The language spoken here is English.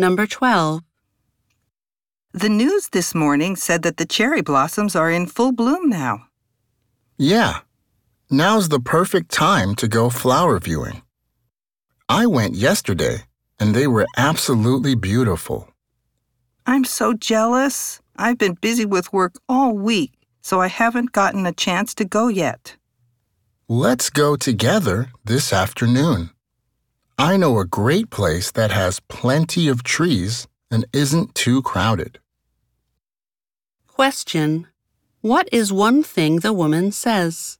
Number 12. The news this morning said that the cherry blossoms are in full bloom now. Yeah, now's the perfect time to go flower viewing. I went yesterday and they were absolutely beautiful. I'm so jealous. I've been busy with work all week, so I haven't gotten a chance to go yet. Let's go together this afternoon. I know a great place that has plenty of trees and isn't too crowded. Question. What is one thing the woman says?